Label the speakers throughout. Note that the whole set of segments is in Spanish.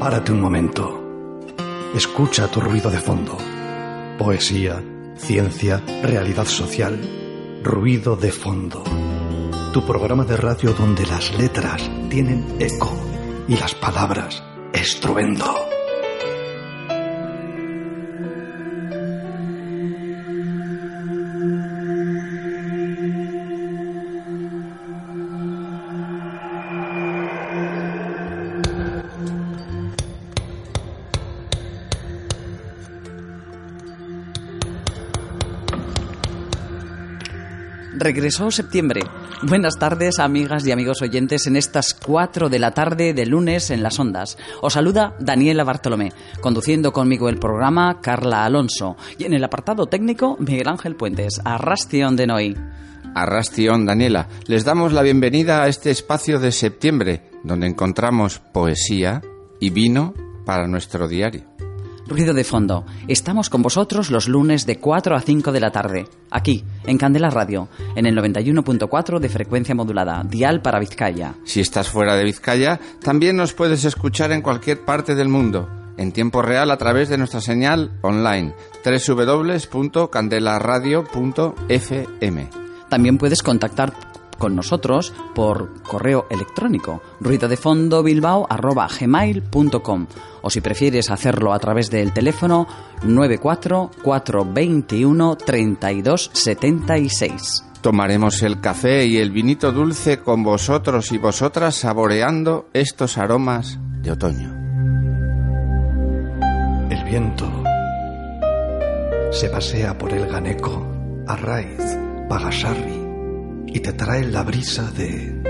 Speaker 1: Párate un momento. Escucha tu ruido de fondo. Poesía, ciencia, realidad social. Ruido de fondo. Tu programa de radio donde las letras tienen eco y las palabras estruendo.
Speaker 2: Regresó septiembre. Buenas tardes, amigas y amigos oyentes, en estas 4 de la tarde de lunes en las ondas. Os saluda Daniela Bartolomé, conduciendo conmigo el programa Carla Alonso y en el apartado técnico Miguel Ángel Puentes, Arrastion de Noy.
Speaker 3: Arrastion, Daniela. Les damos la bienvenida a este espacio de septiembre, donde encontramos poesía y vino para nuestro diario.
Speaker 2: Ruido de fondo. Estamos con vosotros los lunes de 4 a 5 de la tarde, aquí, en Candela Radio, en el 91.4 de frecuencia modulada, dial para Vizcaya.
Speaker 3: Si estás fuera de Vizcaya, también nos puedes escuchar en cualquier parte del mundo, en tiempo real a través de nuestra señal online, www.candelaradio.fm.
Speaker 2: También puedes contactar con nosotros por correo electrónico ruidodefondobilbao.gmail.com o si prefieres hacerlo a través del teléfono 944213276.
Speaker 3: Tomaremos el café y el vinito dulce con vosotros y vosotras saboreando estos aromas de otoño.
Speaker 1: El viento se pasea por el Ganeco, Arraiz, Pagasarri y te trae la brisa de...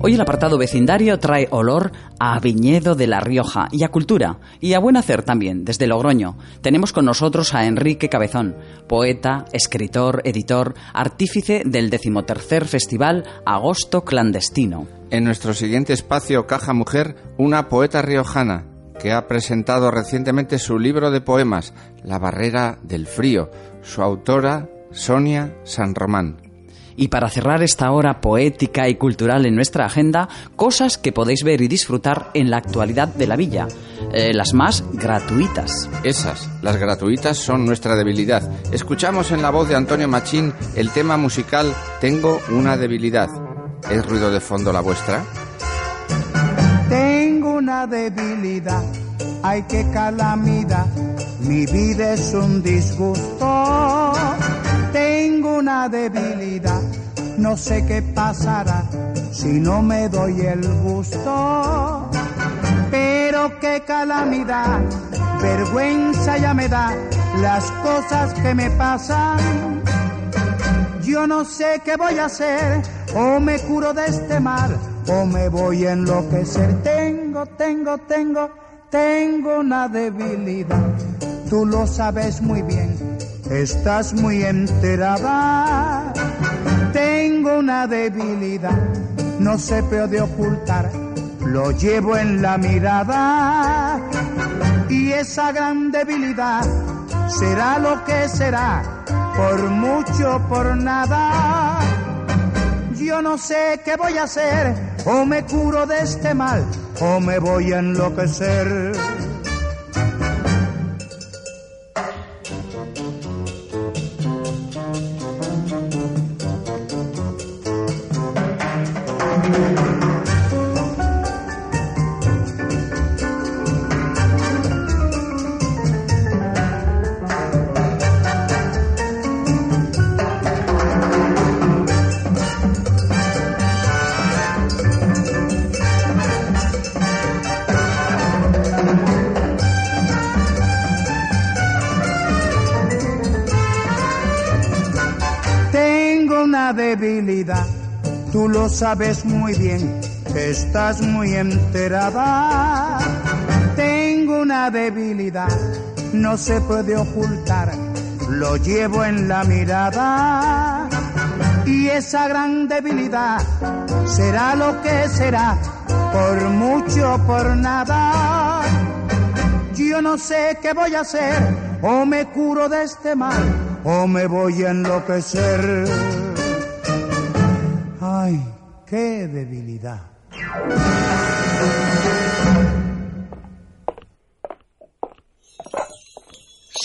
Speaker 2: Hoy el apartado vecindario trae olor a viñedo de La Rioja y a cultura, y a buen hacer también, desde Logroño. Tenemos con nosotros a Enrique Cabezón, poeta, escritor, editor, artífice del decimotercer Festival Agosto Clandestino.
Speaker 3: En nuestro siguiente espacio Caja Mujer, una poeta riojana, que ha presentado recientemente su libro de poemas, La barrera del frío. Su autora, Sonia San Román.
Speaker 2: Y para cerrar esta hora poética y cultural en nuestra agenda, cosas que podéis ver y disfrutar en la actualidad de la villa. Eh, las más gratuitas.
Speaker 3: Esas, las gratuitas, son nuestra debilidad. Escuchamos en la voz de Antonio Machín el tema musical Tengo una debilidad. ¿Es ruido de fondo la vuestra?
Speaker 4: Una debilidad, ay qué calamidad, mi vida es un disgusto. Tengo una debilidad, no sé qué pasará si no me doy el gusto. Pero qué calamidad, vergüenza ya me da las cosas que me pasan. Yo no sé qué voy a hacer, o me curo de este mal, o me voy a enloquecer. Tengo, tengo, tengo, tengo una debilidad. Tú lo sabes muy bien, estás muy enterada. Tengo una debilidad, no se puede ocultar, lo llevo en la mirada. Y esa gran debilidad será lo que será, por mucho, por nada. Yo no sé qué voy a hacer, o me curo de este mal, o me voy a enloquecer. Debilidad, tú lo sabes muy bien, estás muy enterada. Tengo una debilidad, no se puede ocultar, lo llevo en la mirada. Y esa gran debilidad será lo que será, por mucho, por nada. Yo no sé qué voy a hacer, o me curo de este mal, o me voy a enloquecer. Ay, qué debilidad.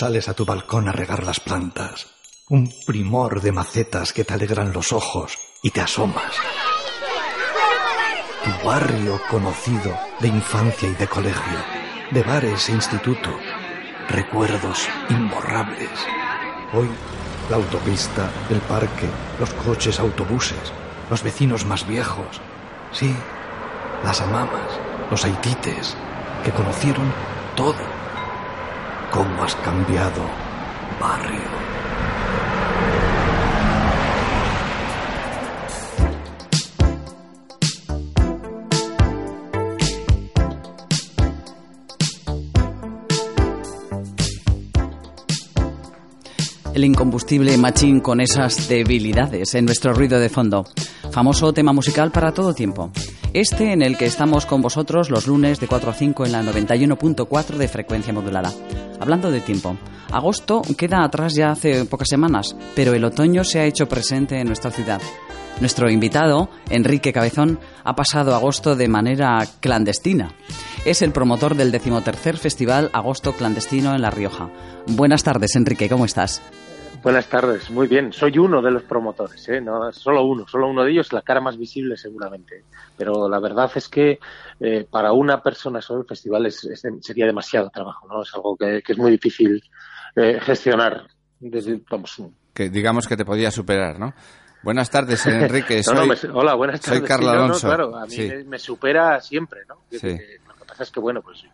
Speaker 1: Sales a tu balcón a regar las plantas. Un primor de macetas que te alegran los ojos y te asomas. Tu barrio conocido de infancia y de colegio, de bares e instituto. Recuerdos imborrables. Hoy, la autopista, el parque, los coches, autobuses, los vecinos más viejos. Sí, las amamas, los haitites, que conocieron todo cómo has cambiado, barrio.
Speaker 2: El incombustible machín con esas debilidades en nuestro ruido de fondo. Famoso tema musical para todo tiempo. Este en el que estamos con vosotros los lunes de 4 a 5 en la 91.4 de frecuencia modulada. Hablando de tiempo, agosto queda atrás ya hace pocas semanas, pero el otoño se ha hecho presente en nuestra ciudad. Nuestro invitado, Enrique Cabezón, ha pasado agosto de manera clandestina. Es el promotor del decimotercer Festival Agosto Clandestino en La Rioja. Buenas tardes, Enrique, ¿cómo estás?
Speaker 5: Buenas tardes, muy bien. Soy uno de los promotores, ¿eh? no solo uno, solo uno de ellos, la cara más visible seguramente. Pero la verdad es que eh, para una persona solo el festival es, sería demasiado trabajo, ¿no? Es algo que, es muy difícil eh, gestionar. Desde, vamos,
Speaker 3: que digamos que te podía superar, ¿no? Buenas tardes, Enrique.
Speaker 5: hola, buenas tardes.
Speaker 3: Soy Carlos Alonso.
Speaker 5: claro, a mí me, supera siempre, ¿no? lo que pasa es que, bueno, pues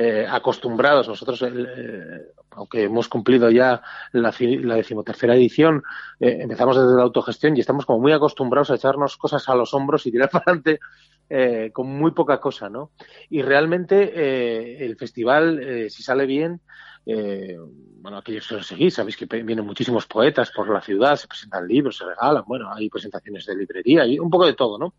Speaker 5: eh, acostumbrados. Nosotros, eh, aunque hemos cumplido ya la, la decimotercera edición, eh, empezamos desde la autogestión y estamos como muy acostumbrados a echarnos cosas a los hombros y tirar para adelante con muy poca cosa, ¿no? Y realmente el festival, si sale bien, bueno, aquellos que lo seguís, sabéis que vienen muchísimos poetas por la ciudad, se presentan libros, se regalan, bueno, hay presentaciones de librería y un poco de todo, ¿no?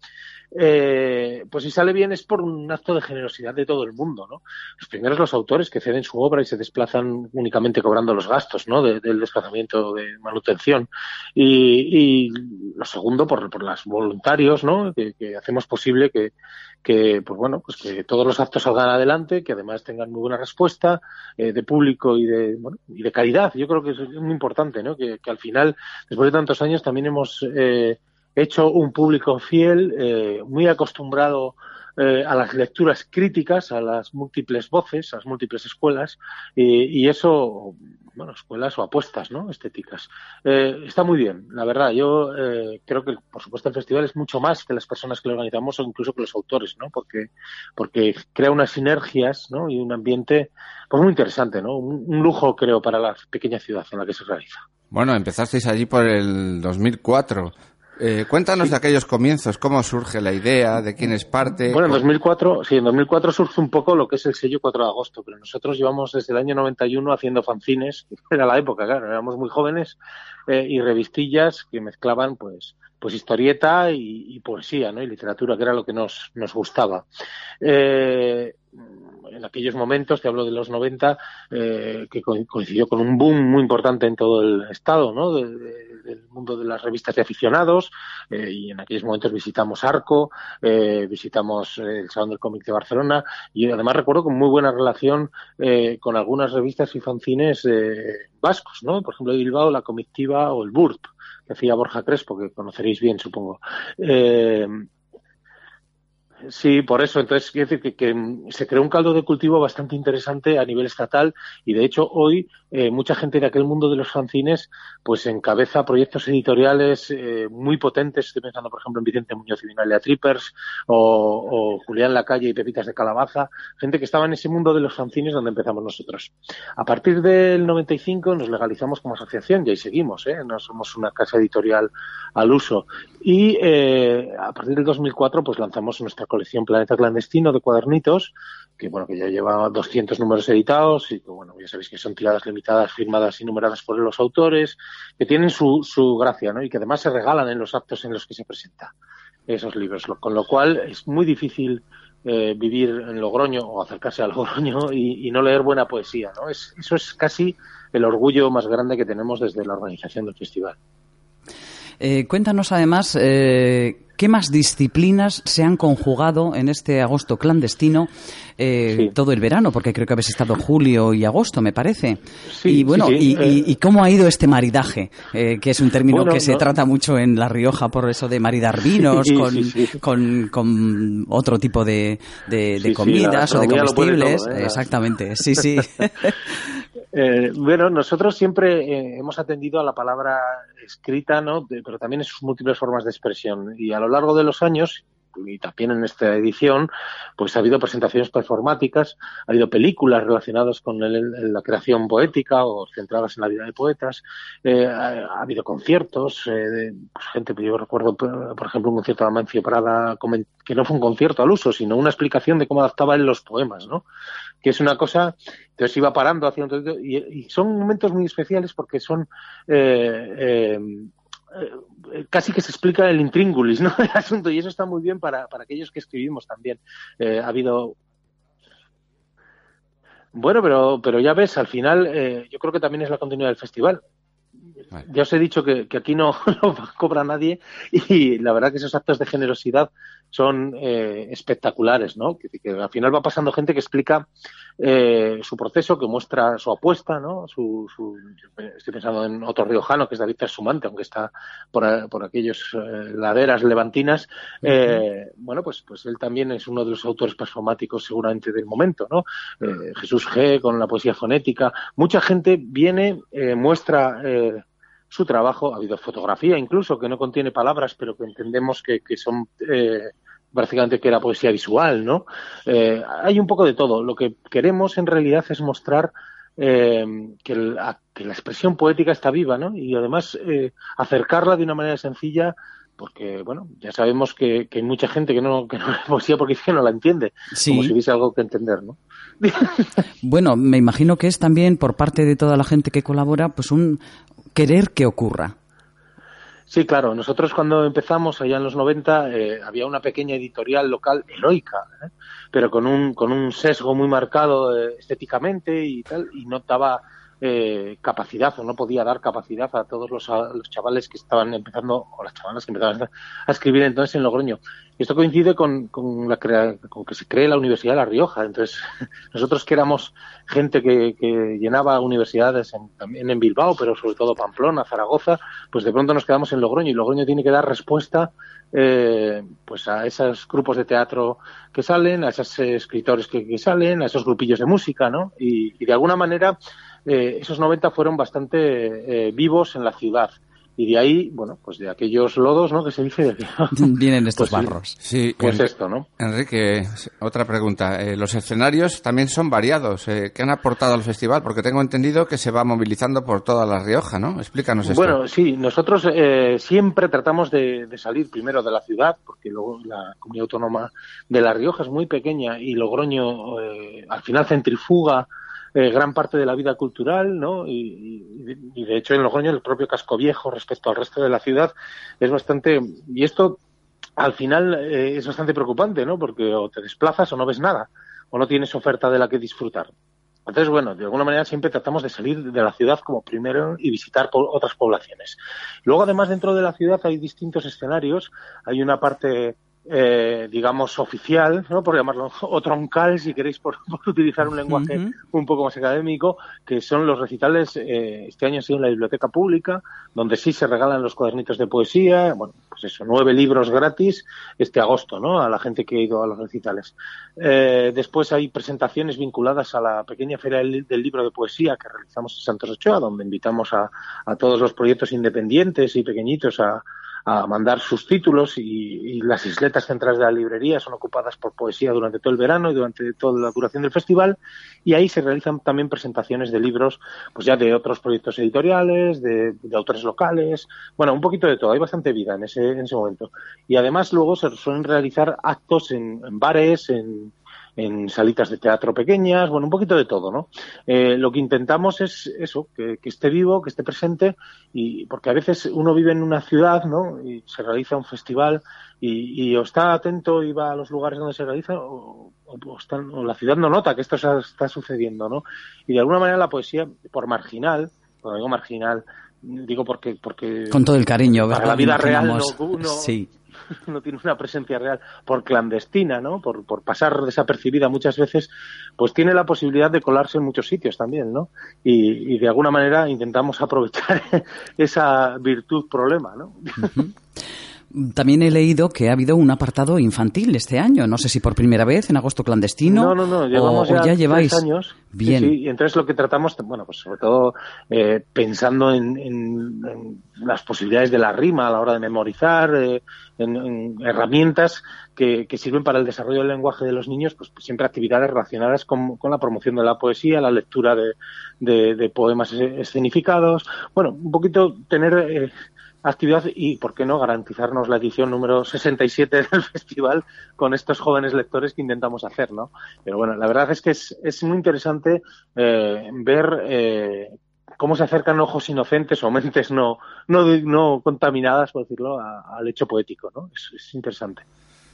Speaker 5: eh, pues si sale bien es por un acto de generosidad de todo el mundo, ¿no? Los primeros los autores que ceden su obra y se desplazan únicamente cobrando los gastos, ¿no? del desplazamiento de manutención y, y lo segundo por, por los voluntarios, ¿no? Que, hacemos posible que, que pues bueno pues que todos los actos salgan adelante que además tengan muy buena respuesta eh, de público y de bueno, y de calidad yo creo que es muy importante ¿no? que, que al final después de tantos años también hemos eh, hecho un público fiel, eh, muy acostumbrado eh, a las lecturas críticas, a las múltiples voces, a las múltiples escuelas, y, eso, bueno, escuelas o apuestas, ¿no? Estéticas. Eh, está muy bien, la verdad. Yo creo que, por supuesto, el festival es mucho más que las personas que lo organizamos o incluso que los autores, ¿no? Porque, porque crea unas sinergias, ¿no? Y un ambiente, pues muy interesante, ¿no? Un lujo, creo, para la pequeña ciudad en la que se realiza.
Speaker 3: Bueno, empezasteis allí por el 2004. Eh, cuéntanos de aquellos comienzos, cómo surge la idea, de quién es parte.
Speaker 5: Bueno, en 2004, sí, en 2004 surge un poco lo que es el sello 4 de agosto, pero nosotros llevamos desde el año 91 haciendo fanzines, era la época, claro, éramos muy jóvenes, eh, y revistillas que mezclaban, pues, pues historieta y, poesía, ¿no? Y literatura, que era lo que nos, nos gustaba. Eh, en aquellos momentos, te hablo de los 90, eh, que coincidió con un boom muy importante en todo el estado, ¿no? del mundo de las revistas de aficionados, eh, y en aquellos momentos visitamos Arco, eh, visitamos el Salón del Cómic de Barcelona, y además recuerdo con muy buena relación con algunas revistas y fanzines vascos, ¿no? Por ejemplo, de Bilbao, La Comictiva o el BURP, que hacía Borja Crespo, que conoceréis bien, supongo. Sí, por eso. Entonces, quiere decir que, se creó un caldo de cultivo bastante interesante a nivel estatal y, de hecho, hoy eh, mucha gente de aquel mundo de los fanzines pues encabeza proyectos editoriales eh, muy potentes. Estoy pensando, por ejemplo, en Vicente Muñoz y Vinalia Trippers o, o, Julián Lacalle y Pepitas de Calabaza. Gente que estaba en ese mundo de los fanzines donde empezamos nosotros. A partir del 95 nos legalizamos como asociación y ahí seguimos. ¿eh? No somos una casa editorial al uso. Y eh, a partir del 2004 pues lanzamos nuestra colección Planeta Clandestino de cuadernitos, que bueno, que ya lleva 200 números editados y que bueno, ya sabéis que son tiradas limitadas, firmadas y numeradas por los autores, que tienen su, su gracia, ¿no? Y que además se regalan en los actos en los que se presenta esos libros, con lo cual es muy difícil eh, vivir en Logroño o acercarse a Logroño y, no leer buena poesía, ¿no? Es, eso es casi el orgullo más grande que tenemos desde la organización del festival.
Speaker 2: Eh, cuéntanos además eh, qué más disciplinas se han conjugado en este agosto clandestino eh, todo el verano, porque creo que habéis estado julio y agosto, me parece. y bueno, y, cómo ha ido este maridaje? que es un término que se trata mucho en La Rioja por eso de maridar vinos con, con, otro tipo de, de, comidas o de comestibles. Exactamente, sí, sí.
Speaker 5: Eh, bueno, nosotros siempre eh, hemos atendido a la palabra escrita, ¿no? pero también en sus múltiples formas de expresión. Y a lo largo de los años, y también en esta edición, pues ha habido presentaciones performáticas, ha habido películas relacionadas con la creación poética o centradas en la vida de poetas, eh, ha, habido conciertos, eh, de, pues, gente, yo recuerdo, por ejemplo, un concierto de Amancio Prada, que no fue un concierto al uso, sino una explicación de cómo adaptaba él los poemas, ¿no? Que es una cosa, entonces iba parando haciendo, y, y son momentos muy especiales porque son, eh, eh eh, casi que se explica el intríngulis ¿no? el asunto y eso está muy bien para, para aquellos que escribimos también. Eh, ha habido bueno, pero, pero ya ves, al final eh, yo creo que también es la continuidad del festival. Ya os he dicho que, que aquí no, no, cobra nadie y la verdad que esos actos de generosidad son eh, espectaculares, ¿no? Que, al final va pasando gente que explica eh, su proceso, que muestra su apuesta, ¿no? Su, estoy pensando en otro riojano, que es David Sumante, aunque está por, por aquellos eh, laderas levantinas. Eh, bueno, pues, pues él también es uno de los autores performáticos seguramente del momento, ¿no? Jesús G. con la poesía fonética. Mucha gente viene, muestra su trabajo. Ha habido fotografía incluso que no contiene palabras, pero que entendemos que, que son eh, prácticamente que era poesía visual, ¿no? Eh, hay un poco de todo. Lo que queremos en realidad es mostrar eh, que, la, que, la, expresión poética está viva, ¿no? Y además eh, acercarla de una manera sencilla porque bueno, ya sabemos que, que, hay mucha gente que no, que no poesía porque es que no la entiende, como si hubiese algo que entender, ¿no?
Speaker 2: bueno, me imagino que es también por parte de toda la gente que colabora, pues un, querer que ocurra.
Speaker 5: Sí, claro. Nosotros cuando empezamos allá en los 90 eh, había una pequeña editorial local heroica, ¿eh? pero con un, con un sesgo muy marcado eh, estéticamente y tal, y no daba eh, capacidad o no podía dar capacidad a todos los, los, chavales que estaban empezando, o las chavalas que empezaban a escribir entonces en Logroño. Esto coincide con, con, que se cree la Universidad de La Rioja. Entonces, nosotros que éramos gente que, que llenaba universidades en, también en Bilbao, pero sobre todo Pamplona, Zaragoza, pues de pronto nos quedamos en Logroño y Logroño tiene que dar respuesta eh, pues a esos grupos de teatro que salen, a esos escritores que, que salen, a esos grupillos de música, ¿no? Y, y de alguna manera eh, esos 90 fueron bastante eh, vivos en la ciudad. Y de ahí, bueno, pues de aquellos lodos, ¿no? Que se dice.
Speaker 2: Vienen estos
Speaker 5: pues
Speaker 2: barros.
Speaker 3: Sí,
Speaker 5: pues esto, ¿no?
Speaker 3: Enrique, otra pregunta. Eh, los escenarios también son variados. Eh, ¿Qué han aportado al festival? Porque tengo entendido que se va movilizando por toda La Rioja, ¿no? Explícanos esto.
Speaker 5: Bueno, sí, nosotros eh, siempre tratamos de, de, salir primero de la ciudad, porque luego la comunidad autónoma de La Rioja es muy pequeña y Logroño eh, al final centrifuga eh, gran parte de la vida cultural, ¿no? Y, de hecho en Logroño el propio casco viejo respecto al resto de la ciudad es bastante y esto al final eh, es bastante preocupante, ¿no? Porque o te desplazas o no ves nada o no tienes oferta de la que disfrutar. Entonces, bueno, de alguna manera siempre tratamos de salir de la ciudad como primero y visitar otras poblaciones. Luego, además, dentro de la ciudad hay distintos escenarios. Hay una parte eh, digamos, oficial, ¿no? por llamarlo, o troncal, si queréis, por, por utilizar un lenguaje uh -huh. un poco más académico, que son los recitales, eh, este año ha sido en la biblioteca pública, donde sí se regalan los cuadernitos de poesía, bueno, pues eso, nueve libros gratis este agosto, ¿no? A la gente que ha ido a los recitales. Eh, después hay presentaciones vinculadas a la pequeña feria del, del, libro de poesía que realizamos en Santos Ochoa, donde invitamos a, a todos los proyectos independientes y pequeñitos a, a mandar sus títulos y, y, las isletas centrales de la librería son ocupadas por poesía durante todo el verano y durante toda la duración del festival. Y ahí se realizan también presentaciones de libros pues ya de otros proyectos editoriales, de, de autores locales, bueno, un poquito de todo, hay bastante vida en ese, en ese momento. Y además luego se suelen realizar actos en, en bares, en, en salitas de teatro pequeñas, bueno, un poquito de todo, ¿no? Eh, lo que intentamos es eso, que, esté vivo, que esté presente, y porque a veces uno vive en una ciudad, ¿no? Y se realiza un festival y, o está atento y va a los lugares donde se realiza, o la ciudad no nota que esto está sucediendo, ¿no? Y de alguna manera la poesía, por marginal, cuando digo marginal, digo porque porque
Speaker 2: con todo el cariño
Speaker 5: para la vida real no,
Speaker 2: sí.
Speaker 5: no tiene una presencia real. Por clandestina no por, por pasar desapercibida muchas veces pues tiene la posibilidad de colarse en muchos sitios también no y, y de alguna manera intentamos aprovechar esa virtud problema no
Speaker 2: También he leído que ha habido un apartado infantil este año. No sé si por primera vez en agosto clandestino.
Speaker 5: No, no, no. Llevamos
Speaker 2: ya, lleváis
Speaker 5: años.
Speaker 2: Bien.
Speaker 5: Sí, y entonces lo que tratamos, bueno, pues sobre todo eh, pensando en, en, las posibilidades de la rima a la hora de memorizar, eh, en, herramientas que, que, sirven para el desarrollo del lenguaje de los niños, pues, siempre actividades relacionadas con, con, la promoción de la poesía, la lectura de, de, de poemas escenificados. Bueno, un poquito tener. Eh, actividad y, ¿por qué no?, garantizarnos la edición número 67 del festival con estos jóvenes lectores que intentamos hacer, ¿no? Pero bueno, la verdad es que es, es muy interesante eh, ver eh, cómo se acercan ojos inocentes o mentes no, no, no contaminadas, por decirlo, al hecho poético, ¿no? Es, es interesante.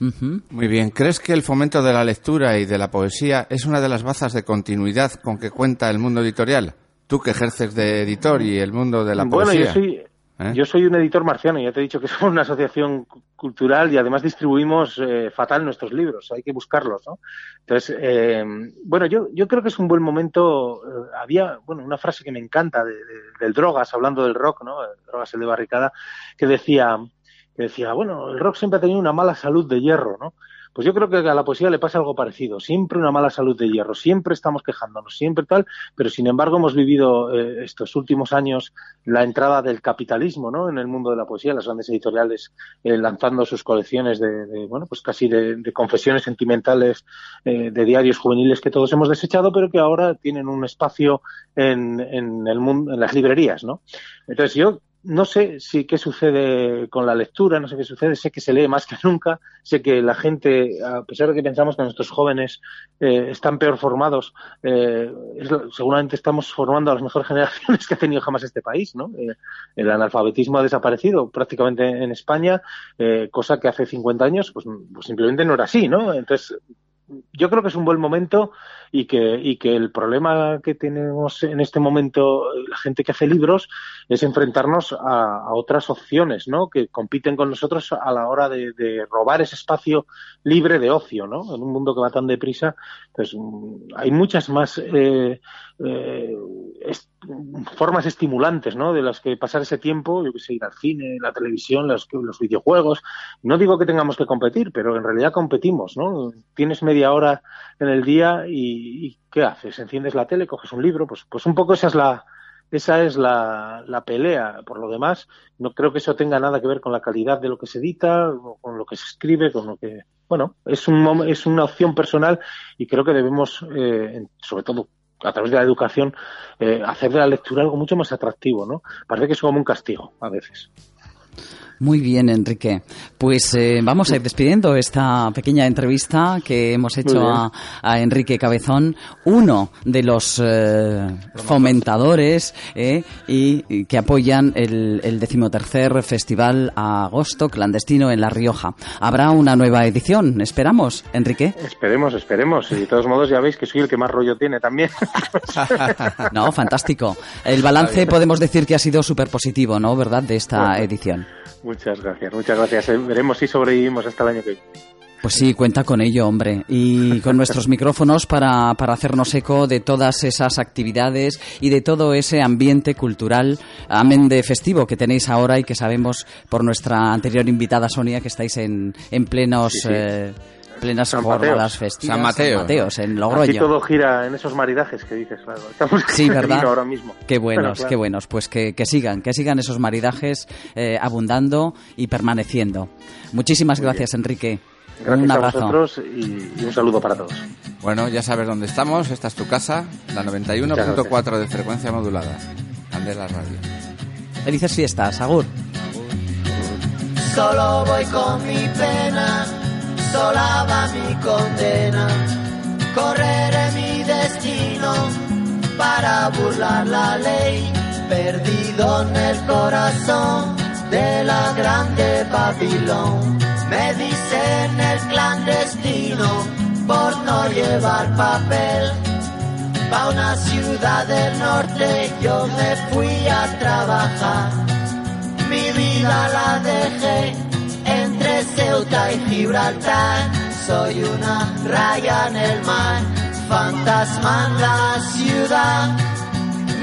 Speaker 3: Uh -huh. Muy bien. ¿Crees que el fomento de la lectura y de la poesía es una de las bazas de continuidad con que cuenta el mundo editorial? Tú que ejerces de editor y el mundo de la
Speaker 5: bueno,
Speaker 3: poesía.
Speaker 5: Yo soy, ¿Eh? Yo soy un editor marciano, ya te he dicho que somos una asociación cultural y además distribuimos eh, fatal nuestros libros, hay que buscarlos, ¿no? Entonces, eh, bueno, yo, yo creo que es un buen momento. Eh, había, bueno, una frase que me encanta de, de, del Drogas, hablando del rock, ¿no? El Drogas, el de Barricada, que decía, que decía, bueno, el rock siempre ha tenido una mala salud de hierro, ¿no? Pues yo creo que a la poesía le pasa algo parecido. Siempre una mala salud de hierro, siempre estamos quejándonos, siempre tal, pero sin embargo hemos vivido eh, estos últimos años la entrada del capitalismo ¿no? en el mundo de la poesía, las grandes editoriales eh, lanzando sus colecciones de, bueno, pues casi de, confesiones sentimentales eh, de diarios juveniles que todos hemos desechado, pero que ahora tienen un espacio en el mundo, en las librerías, ¿no? Entonces yo no sé si qué sucede con la lectura, no sé qué sucede, sé que se lee más que nunca, sé que la gente, a pesar de que pensamos que nuestros jóvenes eh, están peor formados, eh, es, seguramente estamos formando a las mejores generaciones que ha tenido jamás este país, ¿no? Eh, el analfabetismo ha desaparecido prácticamente en España, cosa que hace 50 años pues, pues simplemente no era así, ¿no? Entonces, yo creo que es un buen momento y que, y que el problema que tenemos en este momento la gente que hace libros es enfrentarnos a, otras opciones, ¿no? Que compiten con nosotros a la hora de, de, robar ese espacio libre de ocio, ¿no? En un mundo que va tan deprisa, pues hay muchas más eh, eh, est formas estimulantes, ¿no? De las que pasar ese tiempo, yo que sé, ir al cine, la televisión, los, los videojuegos. No digo que tengamos que competir, pero en realidad competimos, ¿no? Tienes media hora en el día y, y ¿qué haces? Enciendes la tele, coges un libro, pues, pues un poco esa es la, esa es la, la, pelea. Por lo demás, no creo que eso tenga nada que ver con la calidad de lo que se edita, con lo que se escribe, con lo que. Bueno, es, un, es una opción personal y creo que debemos, eh, sobre todo a través de la educación, eh, hacer de la lectura algo mucho más atractivo, ¿no? Parece que es como un castigo a veces.
Speaker 2: Muy bien, Enrique. Pues eh, vamos a ir despidiendo esta pequeña entrevista que hemos hecho a, a, Enrique Cabezón, uno de los eh, fomentadores eh, y, y, que apoyan el, el decimotercer Festival a Agosto Clandestino en La Rioja. Habrá una nueva edición, esperamos, Enrique.
Speaker 5: Esperemos, esperemos. Y de todos modos ya veis que soy el que más rollo tiene también.
Speaker 2: no, fantástico. El balance podemos decir que ha sido súper positivo, ¿no? ¿Verdad? De esta edición.
Speaker 5: Muchas gracias, muchas gracias. Veremos si sobrevivimos hasta el año que viene.
Speaker 2: Pues sí, cuenta con ello, hombre. Y con nuestros micrófonos para, para hacernos eco de todas esas actividades y de todo ese ambiente cultural, amén de festivo que tenéis ahora y que sabemos por nuestra anterior invitada Sonia que estáis en, en plenos... Sí, sí. Eh, plenas
Speaker 5: San
Speaker 2: jornadas festivas.
Speaker 3: San Mateo.
Speaker 2: San Mateos, en Logroño.
Speaker 5: Aquí todo gira en esos maridajes que dices, claro. Estamos
Speaker 2: sí, ¿verdad?
Speaker 5: ahora mismo.
Speaker 2: Qué buenos, claro. qué buenos. Pues que, que, sigan, que sigan esos maridajes eh, abundando y permaneciendo. Muchísimas
Speaker 5: Muy
Speaker 2: gracias,
Speaker 5: bien.
Speaker 2: Enrique.
Speaker 5: Gracias
Speaker 2: un abrazo.
Speaker 5: a vosotros y, y, un saludo para todos.
Speaker 3: Bueno, ya sabes dónde estamos. Esta es tu casa, la 91.4 de frecuencia modulada. Candela Radio.
Speaker 2: Felices fiestas, Agur.
Speaker 6: Solo voy con mi pena sola va mi condena. Correré mi destino para burlar la ley, perdido en el corazón de la grande Babilón. Me dicen el clandestino por no llevar papel. pa' una ciudad del norte yo me fui a trabajar. Mi vida la dejé Ceuta y Gibraltar. Soy una raya en el mar, fantasma en la ciudad.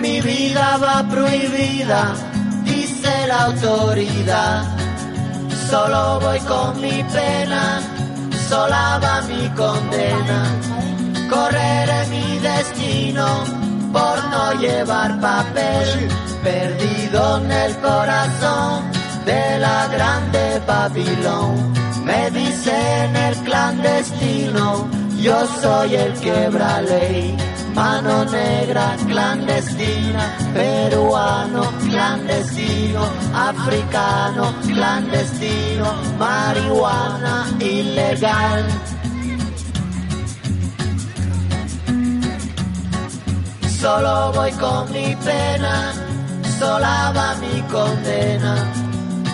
Speaker 6: Mi vida va prohibida, dice la autoridad. Solo voy con mi pena, sola va mi condena. Correré mi destino por no llevar papel, perdido en el corazón de la grande Babilón. Me dicen el clandestino, yo soy el quebra ley. Mano negra clandestina, peruano clandestino, africano clandestino, marihuana ilegal. Solo voy con mi pena, sola va mi condena.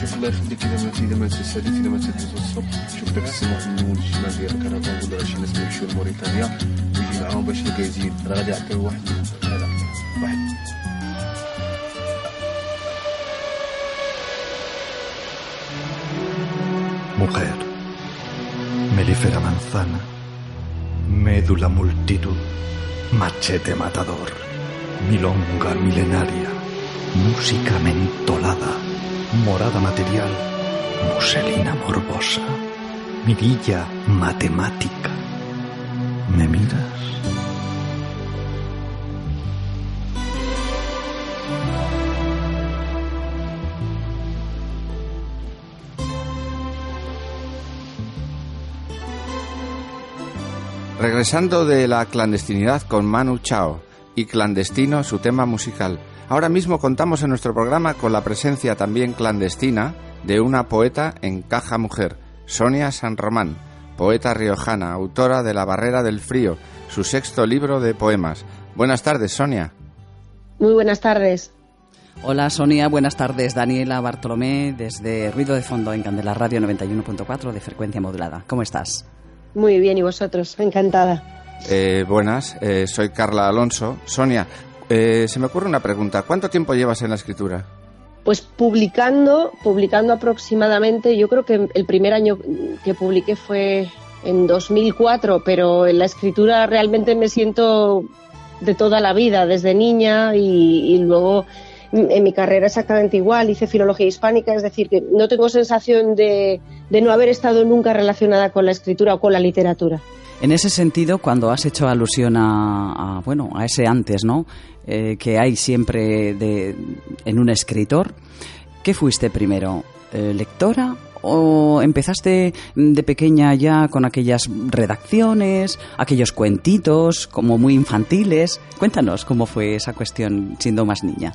Speaker 7: شوف الله يخليك اذا ما اذا ما تساليت اذا ما تدوز الصبح شوف داك السماء من الشمال ديال الكرفان ولا شي ناس يمشيو لموريتانيا ويجي معاهم باش يلقى يزيد راه غادي يعطيو واحد هذا واحد
Speaker 1: Mujer, melífera manzana, médula multitud, machete matador, milonga milenaria, música mentolada, morada material, muselina morbosa, mirilla matemática. ¿Me miras?
Speaker 3: Regresando de la clandestinidad con Manu Chao y clandestino su tema musical. Ahora mismo contamos en nuestro programa con la presencia también clandestina de una poeta en caja mujer, Sonia San Román, poeta riojana, autora de La Barrera del Frío, su sexto libro de poemas. Buenas tardes, Sonia.
Speaker 8: Muy buenas tardes.
Speaker 2: Hola Sonia, buenas tardes. Daniela Bartolomé desde Ruido de Fondo en Candela Radio 91.4 de frecuencia modulada. ¿Cómo estás?
Speaker 8: Muy bien, ¿y vosotros? Encantada.
Speaker 3: Eh, buenas, eh, soy Carla Alonso. Sonia, eh, se me ocurre una pregunta. ¿Cuánto tiempo llevas en la escritura?
Speaker 8: Pues publicando, publicando aproximadamente, yo creo que el primer año que publiqué fue en 2004, pero en la escritura realmente me siento de toda la vida, desde niña y, y luego en mi carrera exactamente igual, hice filología hispánica, es decir, que no tengo sensación de, de no haber estado nunca relacionada con la escritura o con la literatura.
Speaker 2: En ese sentido, cuando has hecho alusión a, bueno, a ese antes, ¿no? Eh, que hay siempre de, en un escritor, ¿qué fuiste primero? Eh, ¿Lectora o empezaste de pequeña ya con aquellas redacciones, aquellos cuentitos como muy infantiles? Cuéntanos cómo fue esa cuestión siendo más niña.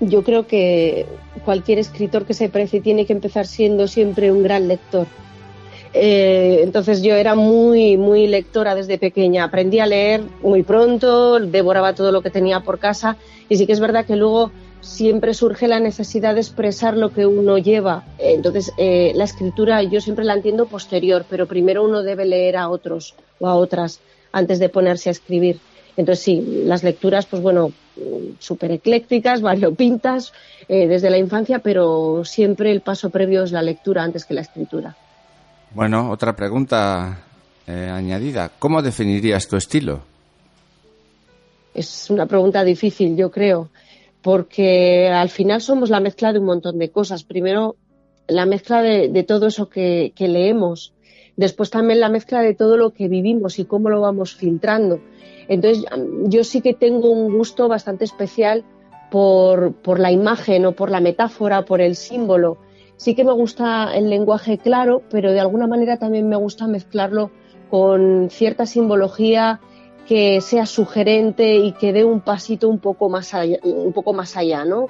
Speaker 8: Yo creo que cualquier escritor que se precie tiene que empezar siendo siempre un gran lector. Eh, entonces yo era muy, muy lectora desde pequeña. Aprendí a leer muy pronto, devoraba todo lo que tenía por casa y sí que es verdad que luego siempre surge la necesidad de expresar lo que uno lleva. Entonces eh, la escritura yo siempre la entiendo posterior, pero primero uno debe leer a otros o a otras antes de ponerse a escribir. Entonces sí, las lecturas, pues bueno, súper eclécticas, variopintas eh, desde la infancia, pero siempre el paso previo es la lectura antes que la escritura.
Speaker 3: Bueno, otra pregunta eh, añadida. ¿Cómo definirías tu estilo?
Speaker 8: Es una pregunta difícil, yo creo, porque al final somos la mezcla de un montón de cosas. Primero, la mezcla de, todo eso que, que leemos. Después también la mezcla de todo lo que vivimos y cómo lo vamos filtrando. Entonces, yo sí que tengo un gusto bastante especial por, por, la imagen o por la metáfora, por el símbolo. Sí que me gusta el lenguaje claro, pero de alguna manera también me gusta mezclarlo con cierta simbología que sea sugerente y que dé un pasito un poco más allá, un poco más allá, ¿no?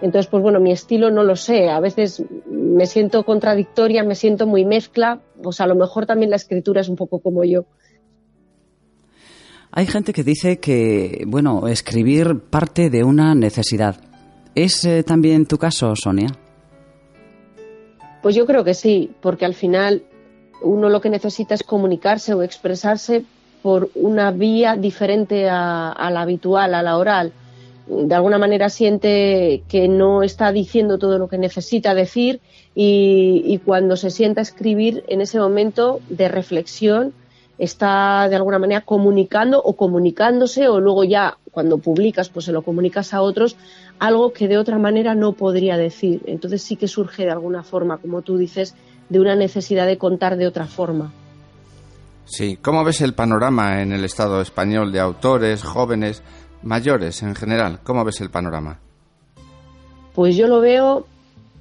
Speaker 8: Entonces, pues bueno, mi estilo no lo sé. A veces me siento contradictoria, me siento muy mezcla. Pues a lo mejor también la escritura es un poco como yo.
Speaker 2: Hay gente que dice que, bueno, escribir parte de una necesidad. ¿Es eh, también tu caso, Sonia?
Speaker 8: Pues yo creo que sí, porque al final uno lo que necesita es comunicarse o expresarse por una vía diferente a, la habitual, a la oral. De alguna manera siente que no está diciendo todo lo que necesita decir y, cuando se sienta a escribir en ese momento de reflexión está de alguna manera comunicando o comunicándose o luego ya cuando publicas pues se lo comunicas a otros algo que de otra manera no podría decir. Entonces sí que surge de alguna forma, como tú dices, de una necesidad de contar de otra forma.
Speaker 3: Sí, ¿cómo ves el panorama en el Estado español de autores jóvenes mayores en general? ¿Cómo ves el panorama?
Speaker 8: Pues yo lo veo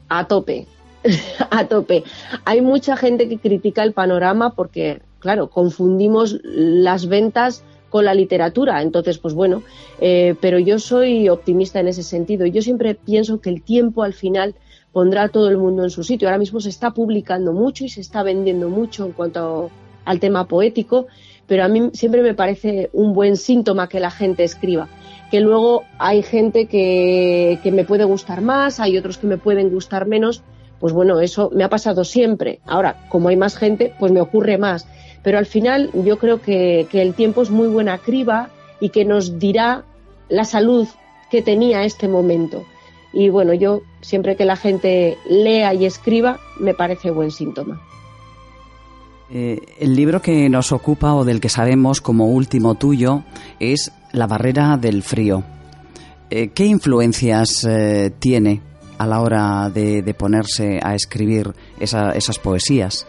Speaker 8: a tope, a tope. Hay mucha gente que critica el panorama porque, claro, confundimos las ventas con la literatura. Entonces, pues bueno, eh, pero yo soy optimista en ese sentido. Yo siempre pienso que el tiempo al final pondrá a todo el mundo en su sitio. Ahora mismo se está publicando mucho y se está vendiendo mucho en cuanto al tema poético pero a mí siempre me parece un buen síntoma que la gente escriba. Que luego hay gente que, me puede gustar más, hay otros que me pueden gustar menos, pues bueno, eso me ha pasado siempre. Ahora, como hay más gente, pues me ocurre más. Pero al final yo creo que, que el tiempo es muy buena criba y que nos dirá la salud que tenía este momento. Y bueno, yo siempre que la gente lea y escriba, me parece buen síntoma.
Speaker 2: Eh, el libro que nos ocupa o del que sabemos como último tuyo es La barrera del frío. Eh, ¿Qué influencias eh, tiene a la hora de, ponerse a escribir esas poesías?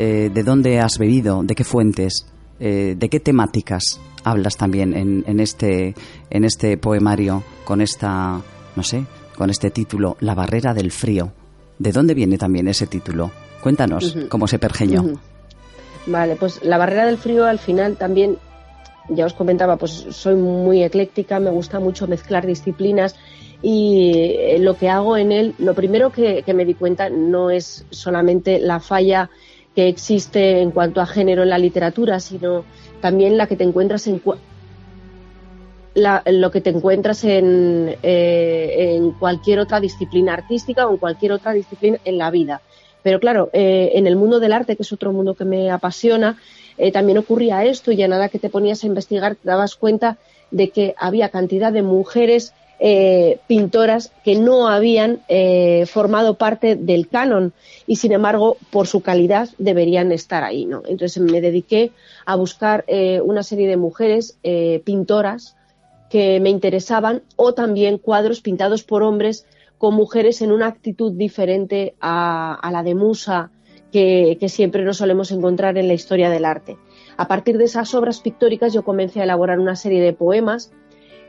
Speaker 2: ¿De dónde has bebido? ¿De qué fuentes? ¿De qué temáticas hablas también en, este, en este poemario con esta, no sé, con este título, La barrera del frío? ¿De dónde viene también ese título? Cuéntanos cómo se pergeñó.
Speaker 8: Vale, pues la barrera del frío al final también, ya os comentaba, pues soy muy ecléctica, me gusta mucho mezclar disciplinas y eh, lo que hago en él, lo primero que, me di cuenta no es solamente la falla que existe en cuanto a género en la literatura, sino también la que te encuentras en lo que te encuentras en, eh, cualquier otra disciplina artística o en cualquier otra disciplina en la vida. Pero claro, eh, en el mundo del arte, que es otro mundo que me apasiona, eh, también ocurría esto y ya nada que te ponías a investigar te dabas cuenta de que había cantidad de mujeres eh, pintoras que no habían formado parte del canon y sin embargo por su calidad deberían estar ahí. ¿no? Entonces me dediqué a buscar una serie de mujeres pintoras que me interesaban o también cuadros pintados por hombres con mujeres en una actitud diferente a, la de musa que, siempre nos solemos encontrar en la historia del arte. A partir de esas obras pictóricas yo comencé a elaborar una serie de poemas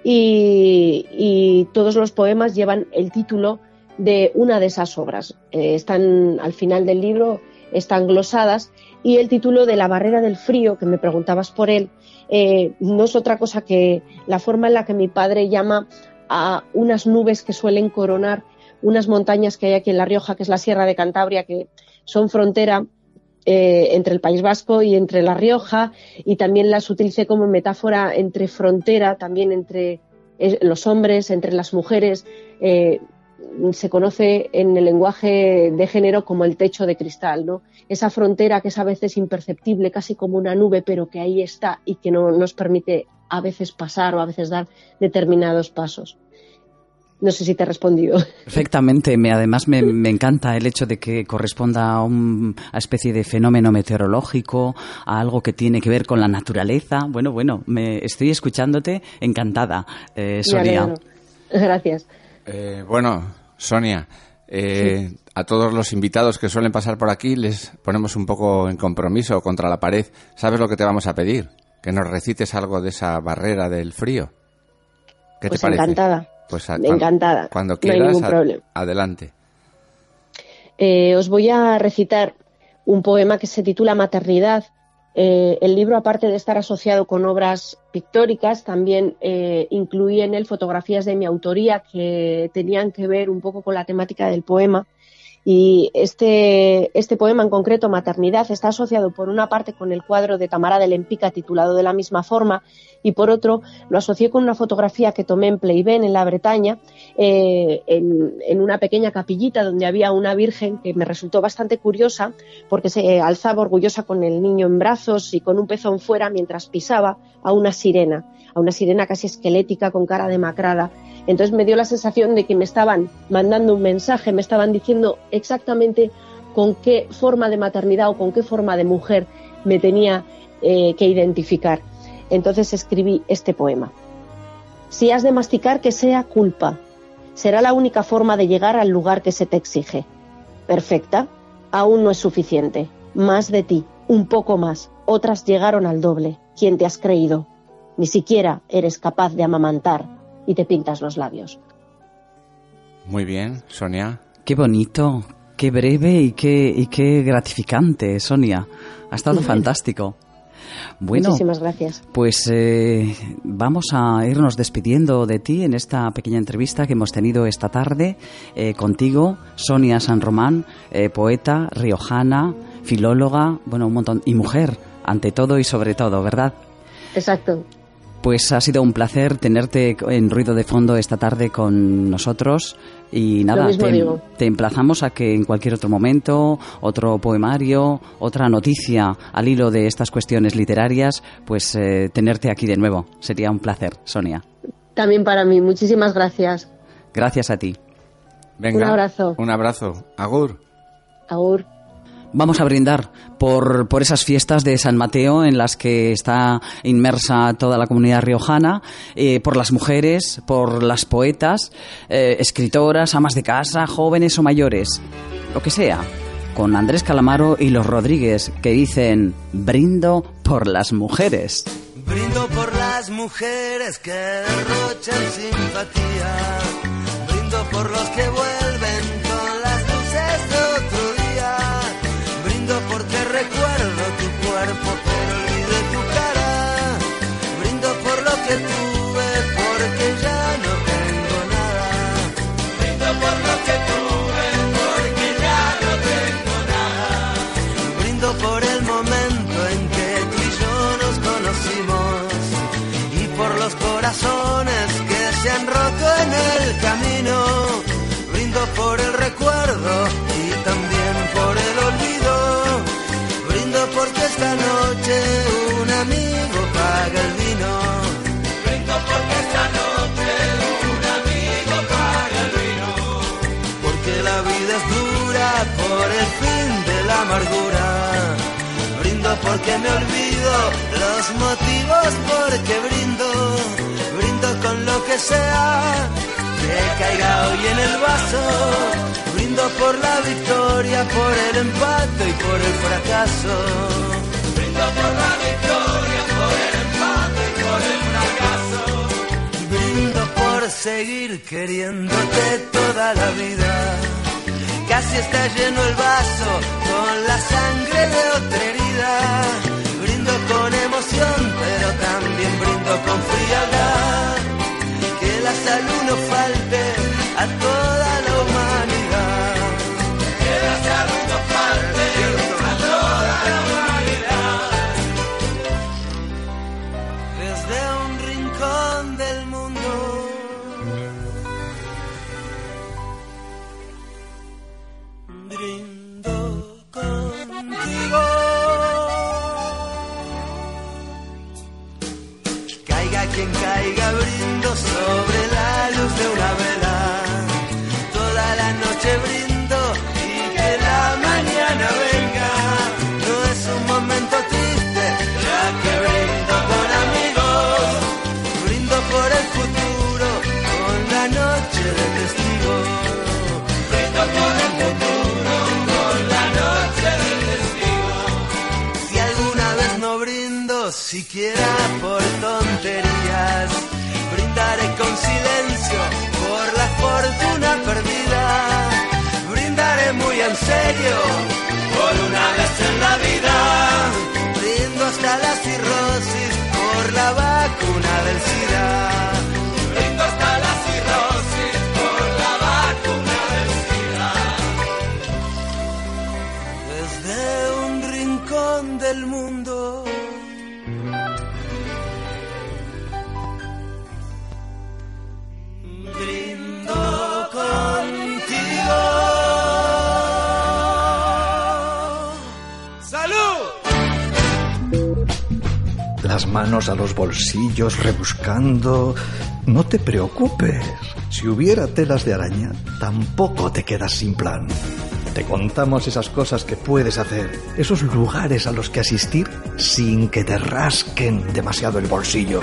Speaker 8: y, todos los poemas llevan el título de una de esas obras. Eh, están al final del libro, están glosadas y el título de La barrera del frío, que me preguntabas por él, eh, no es otra cosa que la forma en la que mi padre llama a unas nubes que suelen coronar unas montañas que hay aquí en La Rioja, que es la Sierra de Cantabria, que son frontera eh, entre el País Vasco y entre La Rioja, y también las utilicé como metáfora entre frontera, también entre los hombres, entre las mujeres. Eh, se conoce en el lenguaje de género como el techo de cristal, ¿no? Esa frontera que es a veces imperceptible, casi como una nube, pero que ahí está y que no nos permite a veces pasar o a veces dar determinados pasos. No sé si te he respondido.
Speaker 2: Perfectamente. Me, además, me, encanta el hecho de que corresponda a una especie de fenómeno meteorológico, a algo que tiene que ver con la naturaleza. Bueno, bueno, me estoy escuchándote encantada, eh, Sonia.
Speaker 8: Gracias.
Speaker 3: Eh, bueno, Sonia, eh, a todos los invitados que suelen pasar por aquí les ponemos un poco en compromiso contra la pared. ¿Sabes lo que te vamos a pedir? Que nos recites algo de esa barrera del frío. ¿Qué te
Speaker 8: pues
Speaker 3: parece?
Speaker 8: Encantada.
Speaker 3: Pues
Speaker 8: encantada.
Speaker 3: Cuando quieras, adelante.
Speaker 8: Eh, os voy a recitar un poema que se titula Maternidad Eh, el libro, aparte de estar asociado con obras pictóricas, también eh, incluía en él fotografías de mi autoría que tenían que ver un poco con la temática del poema. Y este, este poema en concreto, Maternidad, está asociado por una parte con el cuadro de Tamara de Lempica titulado de la misma forma y por otro lo asocié con una fotografía que tomé en Pleiben, en la Bretaña, eh, en, una pequeña capillita donde había una virgen que me resultó bastante curiosa porque se alzaba orgullosa con el niño en brazos y con un pezón fuera mientras pisaba a una sirena, a una sirena casi esquelética con cara demacrada. Entonces me dio la sensación de que me estaban mandando un mensaje, me estaban diciendo exactamente con qué forma de maternidad o con qué forma de mujer me tenía eh, que identificar. Entonces escribí este poema. Si has de masticar, que sea culpa. Será la única forma de llegar al lugar que se te exige. Perfecta, aún no es suficiente. Más de ti, un poco más. Otras llegaron al doble. ¿Quién te has creído? Ni siquiera eres capaz de amamantar y te pintas los labios.
Speaker 3: Muy bien, Sonia.
Speaker 2: Qué bonito, qué breve y qué, y qué gratificante, Sonia. Ha estado fantástico.
Speaker 8: Bueno, Muchísimas gracias.
Speaker 2: Pues eh, vamos a irnos despidiendo de ti en esta pequeña entrevista que hemos tenido esta tarde eh, contigo, Sonia San Román, eh, poeta, riojana, filóloga, bueno, un montón, y mujer, ante todo y sobre todo, ¿verdad?
Speaker 8: Exacto.
Speaker 2: Pues ha sido un placer tenerte en Ruido de Fondo esta tarde con nosotros y nada, te, emplazamos a que en cualquier otro momento, otro poemario, otra noticia al hilo de estas cuestiones literarias, pues eh, tenerte aquí de nuevo. Sería un placer, Sonia.
Speaker 8: También para mí, muchísimas gracias.
Speaker 2: Gracias a ti.
Speaker 3: Venga,
Speaker 8: un abrazo.
Speaker 3: Un abrazo. Agur.
Speaker 8: Agur.
Speaker 2: Vamos a brindar por, por, esas fiestas de San Mateo en las que está inmersa toda la comunidad riojana, eh, por las mujeres, por las poetas, eh, escritoras, amas de casa, jóvenes o mayores, lo que sea, con Andrés Calamaro y los Rodríguez que dicen brindo por las mujeres.
Speaker 9: Brindo por las mujeres que derrochan simpatía, brindo por los que vuelven porque ya no tengo nada.
Speaker 10: Brindo por lo que tuve, porque ya no tengo nada.
Speaker 9: Brindo por el momento en que tú y yo nos conocimos y por los corazones que se han roto en el camino. Brindo por el recuerdo
Speaker 10: Brindo porque
Speaker 9: me olvido los motivos porque brindo. Brindo con lo que sea que caiga hoy en el vaso. Brindo por la victoria, por el empate y por el fracaso.
Speaker 10: Brindo por la victoria, por el empate y por el fracaso.
Speaker 9: Brindo por seguir queriéndote toda la vida. Casi está lleno el vaso con la sangre de otra herida. Brindo con emoción, pero también brindo con frialdad la salud no falte a toda El futuro con la noche de testigo.
Speaker 10: Brindo por el futuro con la noche de testigo.
Speaker 9: Si alguna vez no brindo, siquiera por tonterías, brindaré con silencio por la fortuna perdida. Brindaré muy en serio por una vez en la vida. Brindo cirrosis por la vacuna del SIDA.
Speaker 10: Del
Speaker 9: mundo. Brindo contigo. ¡Salud!
Speaker 1: Las manos a los bolsillos rebuscando. No te preocupes. Si hubiera telas de araña, tampoco te quedas sin plan. Te contamos esas cosas que puedes hacer, esos lugares a los que asistir sin que te rasquen demasiado el bolsillo.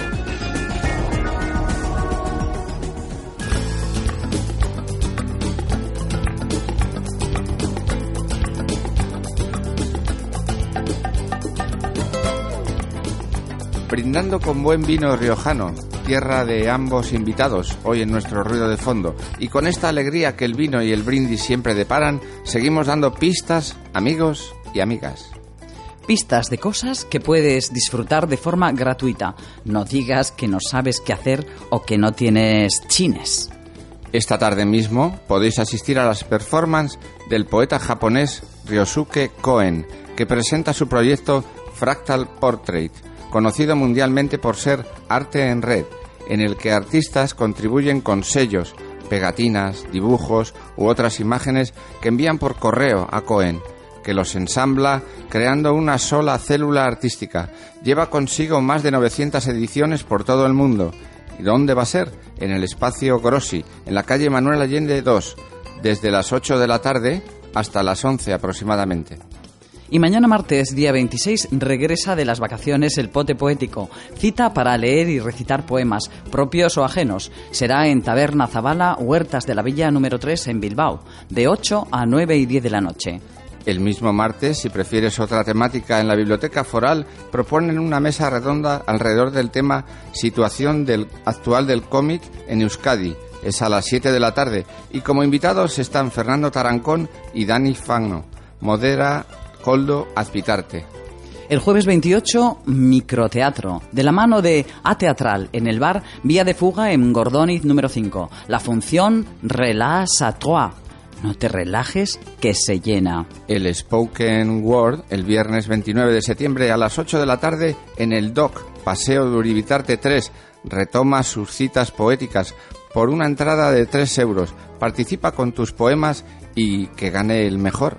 Speaker 3: brindando con buen vino riojano, tierra de ambos invitados, hoy en nuestro ruido de fondo. Y con esta alegría que el vino y el brindis siempre deparan, seguimos dando pistas, amigos y amigas.
Speaker 2: Pistas de cosas que puedes disfrutar de forma gratuita. No digas que no sabes qué hacer o que no tienes chines.
Speaker 3: Esta tarde mismo podéis asistir a las performances del poeta japonés Ryosuke Koen, que presenta su proyecto Fractal Portrait, conocido mundialmente por ser arte en red, en el que artistas contribuyen con sellos, pegatinas, dibujos u otras imágenes que envían por correo a Cohen, que los ensambla creando una sola célula artística. Lleva consigo más de 900 ediciones por todo el mundo. ¿Y dónde va a ser? En el espacio Grossi, en la calle Manuel Allende 2, desde las 8 de la tarde hasta las 11 aproximadamente.
Speaker 2: Y mañana martes, día 26, regresa de las vacaciones el pote poético. Cita para leer y recitar poemas, propios o ajenos. Será en Taberna Zabala, Huertas de la Villa número 3 en Bilbao, de 8 a 9 y 10 de la noche.
Speaker 3: El mismo martes, si prefieres otra temática en la Biblioteca Foral, proponen una mesa redonda alrededor del tema Situación del, actual del cómic en Euskadi. Es a las 7 de la tarde y como invitados están Fernando Tarancón y Dani Fagno. Modera Coldo Azpitarte.
Speaker 2: El jueves 28, microteatro, de la mano de A Teatral, en el bar Vía de Fuga en Gordoniz número 5. La función Relax à toi. No te relajes, que se llena.
Speaker 3: El Spoken Word, el viernes 29 de septiembre a las 8 de la tarde en el DOC, Paseo de Uribitarte 3, retoma sus citas poéticas por una entrada de 3 euros. Participa con tus poemas y que gane el mejor.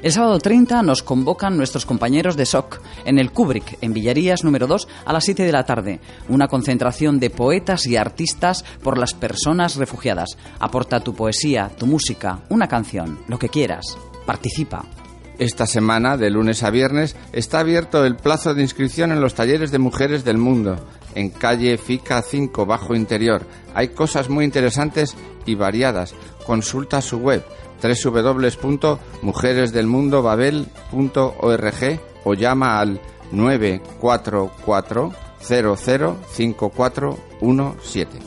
Speaker 2: El sábado 30 nos convocan nuestros compañeros de SOC en el Kubrick, en Villarías número 2, a las 7 de la tarde. Una concentración de poetas y artistas por las personas refugiadas. Aporta tu poesía, tu música, una canción, lo que quieras. Participa.
Speaker 3: Esta semana, de lunes a viernes, está abierto el plazo de inscripción en los talleres de mujeres del mundo, en calle Fica 5, Bajo Interior. Hay cosas muy interesantes y variadas. Consulta su web www.mujeresdelmundobabel.org o llama al 944 005417.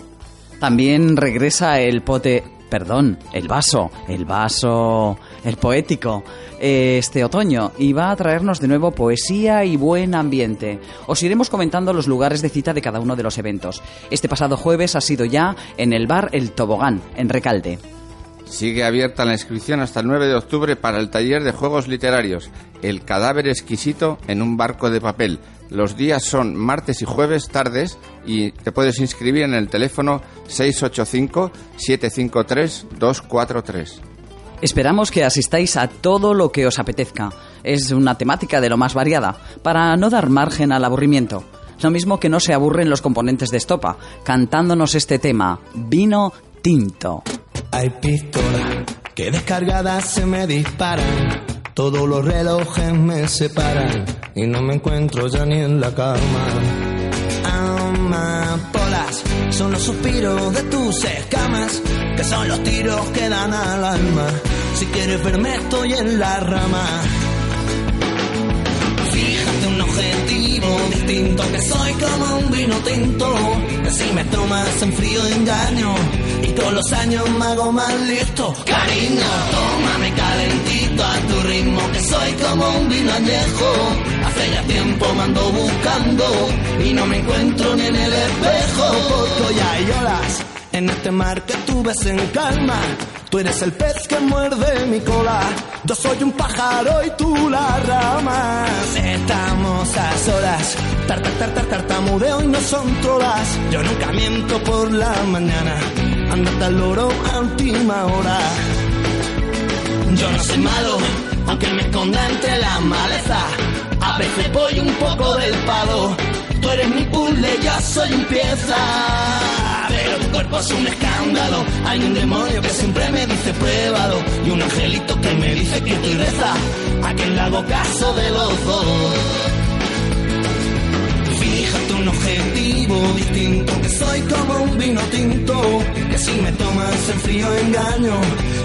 Speaker 2: También regresa el pote, perdón, el vaso, el vaso, el poético, eh, este otoño y va a traernos de nuevo poesía y buen ambiente. Os iremos comentando los lugares de cita de cada uno de los eventos. Este pasado jueves ha sido ya en el bar El Tobogán, en Recalde.
Speaker 3: Sigue abierta la inscripción hasta el 9 de octubre para el taller de juegos literarios, El cadáver exquisito en un barco de papel. Los días son martes y jueves tardes y te puedes inscribir en el teléfono 685-753-243.
Speaker 2: Esperamos que asistáis a todo lo que os apetezca. Es una temática de lo más variada, para no dar margen al aburrimiento. Lo mismo que no se aburren los componentes de Estopa, cantándonos este tema, vino tinto.
Speaker 11: Hay pistolas que descargadas se me disparan. Todos los relojes me separan y no me encuentro ya ni en la cama. Amapolas son los suspiros de tus escamas, que son los tiros que dan al alma. Si quieres verme estoy en la rama. Distinto, que soy como un vino tinto, que si me tomas en frío engaño, y con los años me hago más listo. Cariño, tómame calentito a tu ritmo, que soy como un vino añejo, hace ya tiempo me ando buscando, y no me encuentro ni en el espejo. Poco ya hay olas en este mar que tú ves en calma. Tú eres el pez que muerde mi cola. Yo soy un pájaro y tú la rama. Estamos a solas. Tar, tar, tar, tar, tartamudeo y no son trolas. Yo nunca miento por la mañana. Andate al loro a última hora. Yo no soy malo, aunque me esconda entre la maleza. A veces voy un poco del palo. Tú eres mi puzzle, yo soy un pieza. Pero tu cuerpo es un escándalo. Hay un demonio que siempre me dice pruébalo. Y un angelito que me dice que estoy reza. A quien le caso de los dos. Fíjate un objetivo distinto, que soy como un vino tinto, que si me tomas en frío engaño,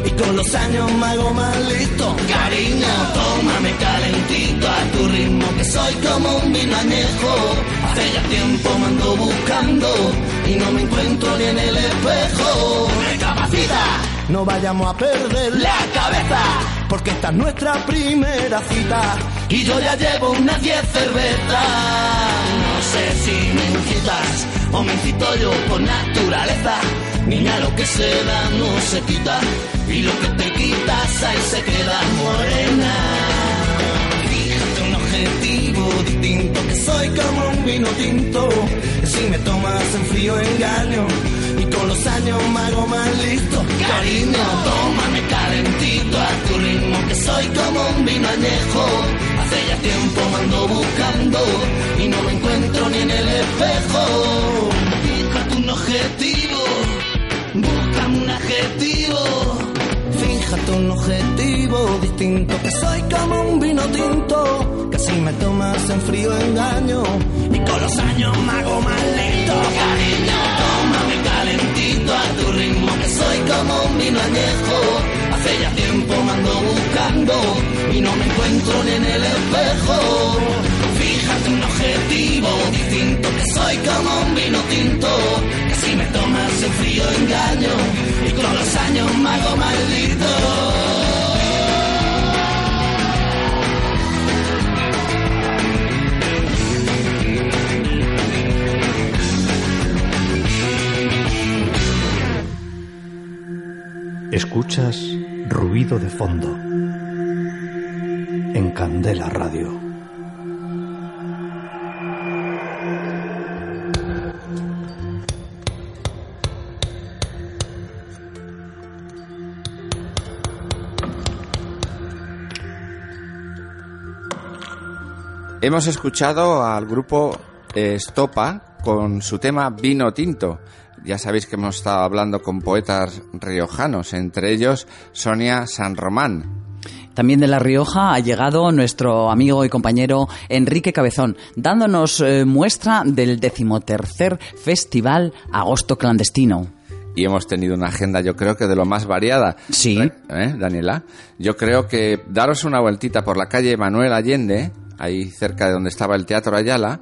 Speaker 11: y con los años me hago más listo. Cariño, tómame calentito a tu ritmo, que soy como un vino añejo, hace ya tiempo me ando buscando, y no me encuentro ni en el espejo. Recapacita, no vayamos a perder la cabeza, porque esta es nuestra primera cita, y yo ya llevo unas 10 cervezas. No sé si me incitas o me incito yo por naturaleza. Niña, lo que se da no se quita y lo que te quitas ahí se queda morena. Fíjate un objetivo distinto, que soy como un vino tinto. Si me tomas en frío engaño y con los años me hago más listo. Cariño, tómame calentito a tu ritmo, que soy como un vino añejo. Hace ya tiempo me ando buscando y no me encuentro ni en el espejo. Fíjate un objetivo, búscame un adjetivo. Fíjate un objetivo distinto, que soy como un vino tinto, que si me tomas en frío engaño y con los años me hago más lento. Cariño, tómame calentito a tu ritmo, que soy como un vino añejo. Hace ya tiempo me ando buscando y no me encuentro ni en el espejo. Fíjate un objetivo distinto, que soy como un vino tinto, que si me tomas en frío engaño me hago maldito.
Speaker 1: Escuchas ruido de fondo en Candela Radio.
Speaker 3: Hemos escuchado al grupo eh, Estopa con su tema Vino Tinto. Ya sabéis que hemos estado hablando con poetas riojanos, entre ellos Sonia San Román.
Speaker 2: También de La Rioja ha llegado nuestro amigo y compañero Enrique Cabezón, dándonos eh, muestra del decimotercer Festival Agosto Clandestino.
Speaker 3: Y hemos tenido una agenda, yo creo que de lo más variada.
Speaker 2: Sí.
Speaker 3: ¿Eh, Daniela? Yo creo que daros una vueltita por la calle Manuel Allende, ahí cerca de donde estaba el Teatro Ayala,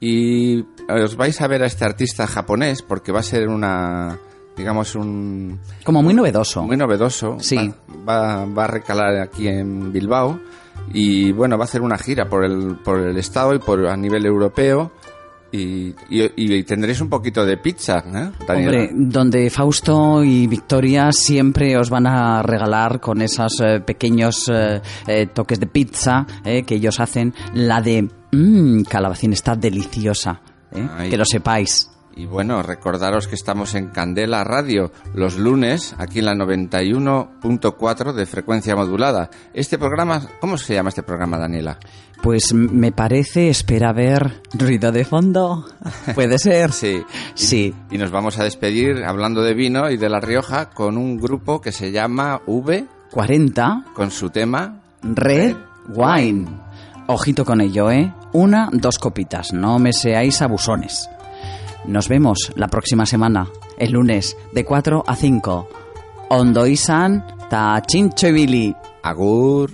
Speaker 3: y os vais a ver a este artista japonés porque va a ser una digamos un
Speaker 2: Como muy novedoso.
Speaker 3: muy novedoso
Speaker 2: Sí.
Speaker 3: va, va, va a recalar aquí en Bilbao y bueno va a hacer una gira por el por el estado y por a nivel europeo y, y, y tendréis un poquito de pizza ¿eh?
Speaker 2: Hombre, donde Fausto y Victoria siempre os van a regalar con esos eh, pequeños eh, eh, toques de pizza eh, que ellos hacen, la de mmm, calabacín está deliciosa, eh, que lo sepáis.
Speaker 3: Y bueno, recordaros que estamos en Candela Radio los lunes, aquí en la 91.4 de frecuencia modulada. Este programa, ¿cómo se llama este programa, Daniela?
Speaker 2: Pues me parece, espera ver, ruido de fondo. Puede ser.
Speaker 3: Sí.
Speaker 2: Sí.
Speaker 3: Y nos vamos a despedir hablando de vino y de La Rioja con un grupo que se llama V
Speaker 2: 40
Speaker 3: con su tema
Speaker 2: Red Wine. Ojito con ello, ¿eh? Una, dos copitas, no me seáis abusones. Nos vemos la próxima semana, el lunes, de 4 a 5. Ondo-isan ta chincho ibili.
Speaker 3: Agur.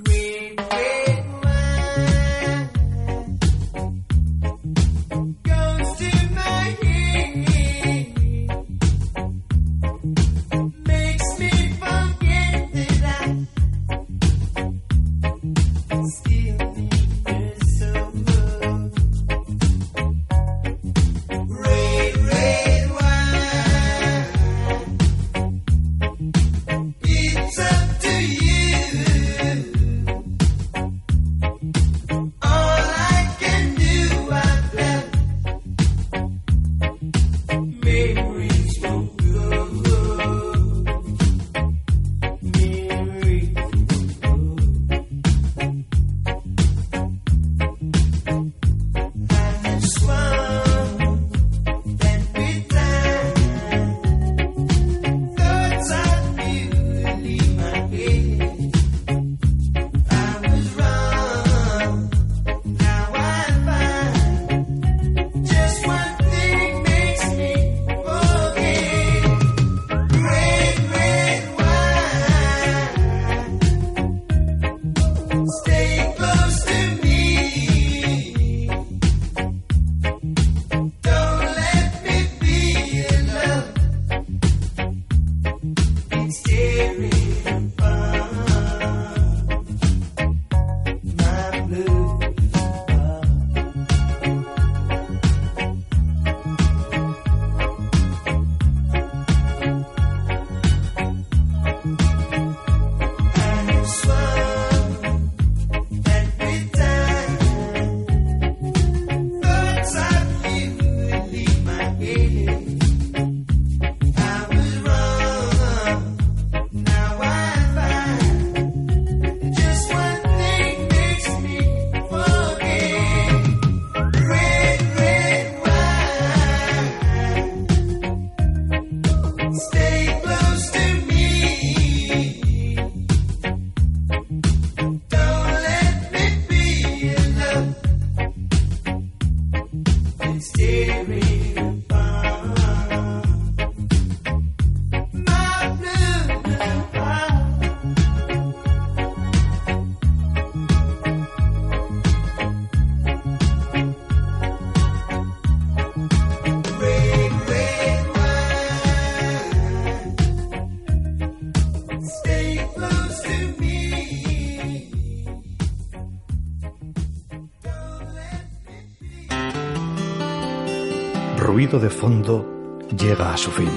Speaker 1: De fondo llega a su fin.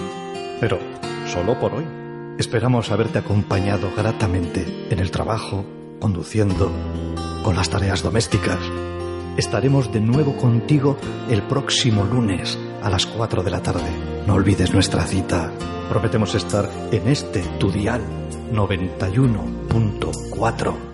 Speaker 1: Pero solo por hoy. Esperamos haberte acompañado gratamente en el trabajo, conduciendo, con las tareas domésticas. Estaremos de nuevo contigo el próximo lunes a las 4 de la tarde. No olvides nuestra cita. Prometemos estar en este tu dial 91.4 FM.